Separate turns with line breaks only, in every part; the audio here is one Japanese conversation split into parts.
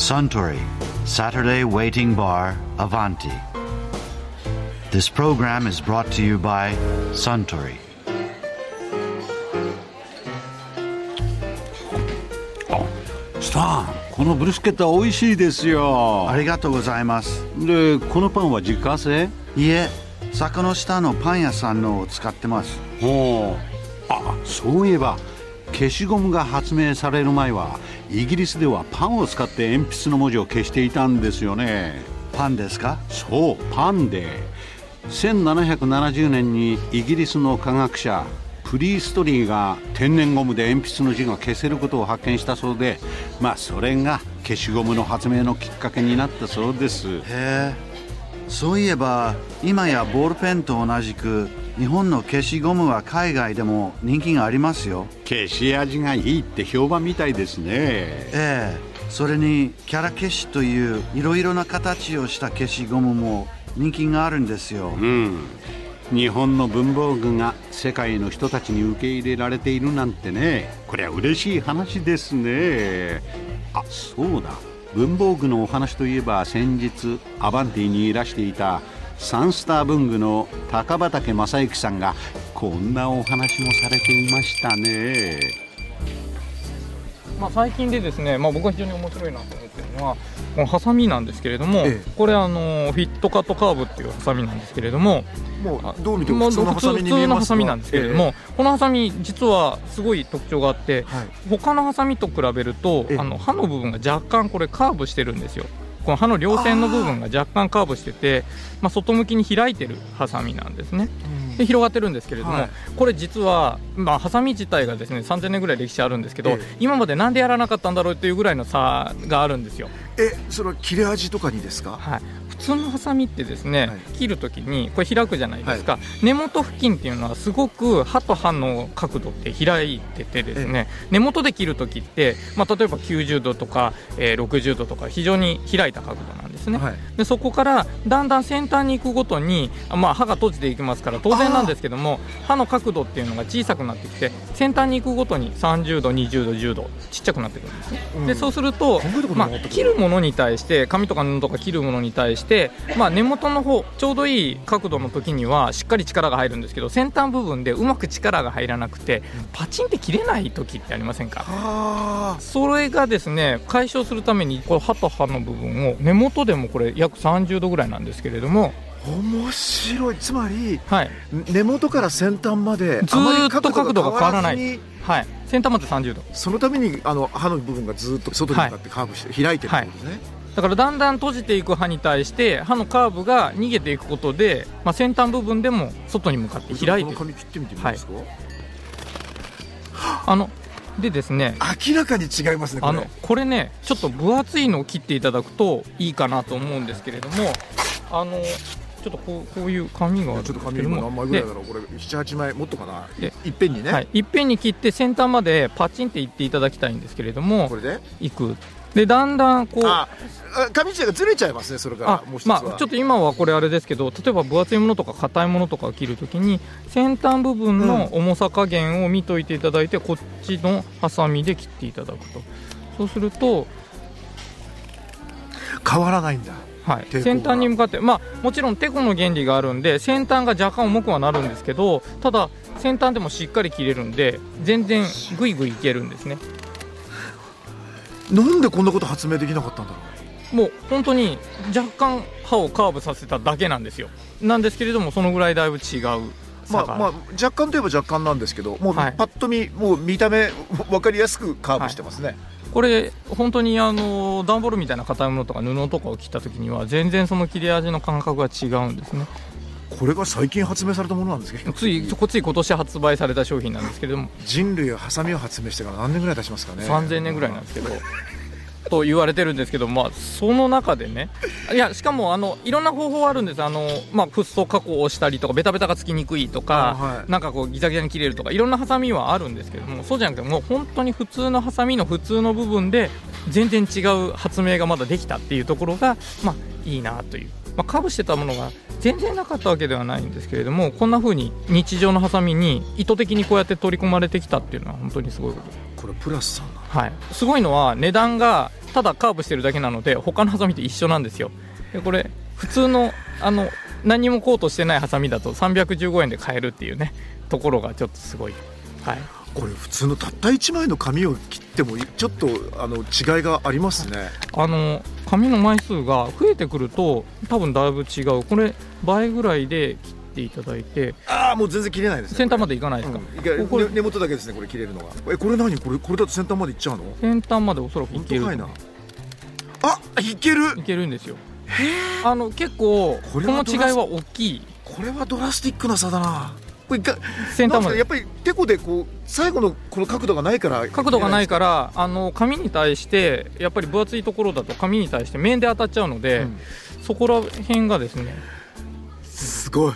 Suntory Saturday Waiting Bar Avanti. This program is brought to you by Suntory.
スタンこのブルスケットは美味しいですよ
ありがとうございます。
でこのパンは自家製
いえ、坂の下のパン屋さんのを使ってます。
ほうあそういえば消しゴムが発明される前はイギリスではパンを使って鉛筆の文字を消していたんですよね。
パンですか？
そうパンで。1770年にイギリスの科学者プリーストリーが天然ゴムで鉛筆の字が消せることを発見したそうでまあそれが消しゴムの発明のきっかけになったそうです。
へえ。そういえば、今やボールペンと同じく、日本の消しゴムは海外でも人気がありますよ。
消し味がいいって評判みたいですね
ええ。それに、キャラ消しといういろいろな形をした消しゴムも人気があるんですよ。
うん日本の文房具が世界の人たちに受け入れられているなんてねこりゃ嬉しい話ですねあそうだ文房具のお話といえば先日アバンティにいらしていたサンスター文具の高畑正幸さんがこんなお話もされていましたね。
まあ、最近でですね、まあ、僕が非常に面白いなと思ってるのはこのハサミなんですけれども、
ええ。
これあのフィットカットカーブっていうハサミなんですけれども
も
あ
うどう見ても
まあ
普通のハサミに見えます
のハサミなんですけれども、このハサミ実はすごい特徴があって
はい。
他のハサミと比べると
ええ。
あの刃の部分が若干これカーブしてるんですよこの刃の両線の部分が若干カーブしててまあ、外向きに開いてるハサミなんですね。で広がってるんですけれども、
はい。
これ実は、まあ、ハサミ自体がですね3000年ぐらい歴史あるんですけど、
ええ。
今までなんでやらなかったんだろうっていうぐらいの差があるんですよ、
えそれは切れ味とかにですか？
はい、普通のハサミってですね、
はい。
切るときにこれ開くじゃないですか、根元付近っていうのはすごく刃と刃の角度って開いててですね、根元で切るときって、まあ、例えば90度とか、えー60度とか非常に開いた角度なんですね、
はい。
でそこからだんだん先端に行くごとに、まあ、刃が閉じていきますから当然なんですけども刃の角度っていうのが小さくなってきて先端に行くごとに30度20度10度ちっちゃくなってくるんですね、
うん。
でそうするとまあ切るものに対して紙とか布とか切るものに対して、まあ、根元の方ちょうどいい角度の時にはしっかり力が入るんですけど先端部分でうまく力が入らなくてパチンって切れない時ってありませんか？
はあ
それがですね解消するためにこの刃と刃の部分を根元でもこれ約30度ぐらいなんですけれども、
面白い。つまり
はい。
根元から先端まで
ずーっと角度が変わらない。はい、先端まで30度
そのためにあの刃の部分がずーっと外に向かってカーブして開いてるってことですね、
だからだんだん閉じていく刃に対して刃のカーブが逃げていくことで、まあ、先端部分でも外に向かって開いていく
この紙切ってみてもい。
あのでですね
明らかに違いますねこれ。
あのこれねちょっと分厚いのを切っていただくといいかなと思うんですけれどもあのちょっとこうこういう紙がある。ん
ちょっと紙
ですけども
今何枚ぐらいだろう。これ78枚もっとかな。
で
いっぺんにね、
はい、いっぺんに切って先端までパチンっていっていただきたいんですけれども
これで？
いく。でだんだんこう
ああ紙自体がずれちゃいますねそれから
まあ、ちょっと今はこれあれですけど例えば分厚いものとか硬いものとかを切るときに先端部分の重さ加減を見といていただいて、こっちのハサミで切っていただくと。そうすると、
変わらないんだ。
はい、先端に向かって、まあ、もちろんテコの原理があるんで先端が若干重くはなるんですけどただ先端でもしっかり切れるんで全然グイグイいけるんですね。
なんでこんなこと発明できなかったんだろう。
もう本当に若干刃をカーブさせただけなんですよ。なんですけれどもそのぐらいだいぶ違う
まあまあ若干といえば若干なんですけどもう
はい。
パッと見もう見た目分かりやすくカーブしてますね、
これ本当にあの段ボールみたいな硬いものとか布とかを切った時には全然その切れ味の感覚が違うんですね。
これが最近発明されたものなんですけど。
ついこつい今年発売された商品なんですけれども。
人類はハサミを発明してから何年ぐらい経ちますかね。
3000年ぐらいなんですけどと言われてるんですけど、まあ、その中でねいやしかもあのいろんな方法あるんです。あの、まあ、フッ素加工をしたりとかベタベタがつきにくいとか、
あはい。
なんかこうギザギザに切れるとかいろんなハサミはあるんですけどもそうじゃなくてもう本当に普通のハサミの普通の部分で全然違う発明がまだできたっていうところが、まあ、いいなという、まあ、カーブしてたものが全然なかったわけではないんですけれどもこんな風に日常のハサミに意図的にこうやって取り込まれてきたっていうのは本当にすごいこと。
これプラスさん
はい、すごいのは値段がただカーブしてるだけなので他のハサミと一緒なんですよ。でこれ普通のあの何もコートしてないハサミだと315円で買えるっていうねところがちょっとすごい。はい
これ普通のたった1枚の紙を切ってもちょっとあの違いがありますね。
あの紙の枚数が増えてくると多分だいぶ違う。これ倍ぐらいで切っていただいて
ああもう全然切れないですね
先端までいかないですか、
うん。
これ
ね根元だけですねこれ切れるのが。えこれ何？これこれだと先端までいっちゃうの？
先端までおそらくいける。
いな。あいける。
いけるんですよ。あの結構この違いは大きい。
これはドラスティックな差だなこれいか
先端まで。
やっぱりテコでこう最後のこの角度がないから
角度がないからあの紙に対してやっぱり分厚いところだと紙に対して面で当たっちゃうので、
うん。
そこら辺がですね
すごい。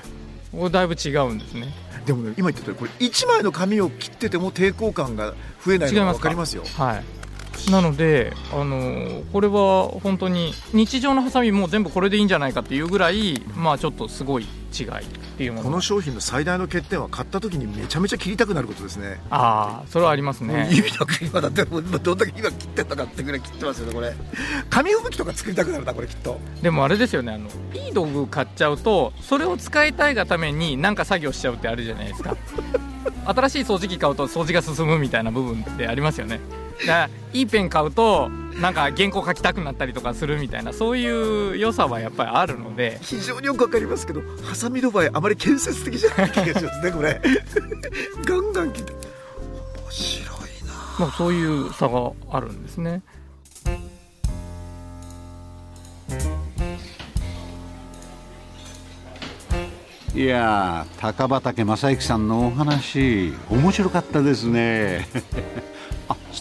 だいぶ違うんですね。
でもね今言った通りこれ1枚の紙を切ってても抵抗感が増えないのが分かりますよ。
はいなので、あのーこれは本当に日常のハサミも全部これでいいんじゃないかっていうぐらいまあちょっとすごい違いっていうもの。
この商品の最大の欠点は買った時にめちゃめちゃ切りたくなることですね。
ああそれはありますね。
指 の今だってもうどんだけ今切ってんのかってぐらい切ってますよねこれ。紙吹雪とか作りたくなるなこれきっと。
でもあれですよねあのいい道具買っちゃうとそれを使いたいがために何か作業しちゃうってあるじゃないですか。新しい掃除機買うと掃除が進むみたいな部分ってありますよねだいいペン買うとなんか原稿書きたくなったりとかするみたいなそういう良さはやっぱりあるので。
非常によくわかりますけどハサミの場合あまり建設的じゃない気がしますねこれ。ガンガン切って。面白いな。
まあ、そういう差があるんですね。
いやー高畑正幸さんのお話面白かったですね。あ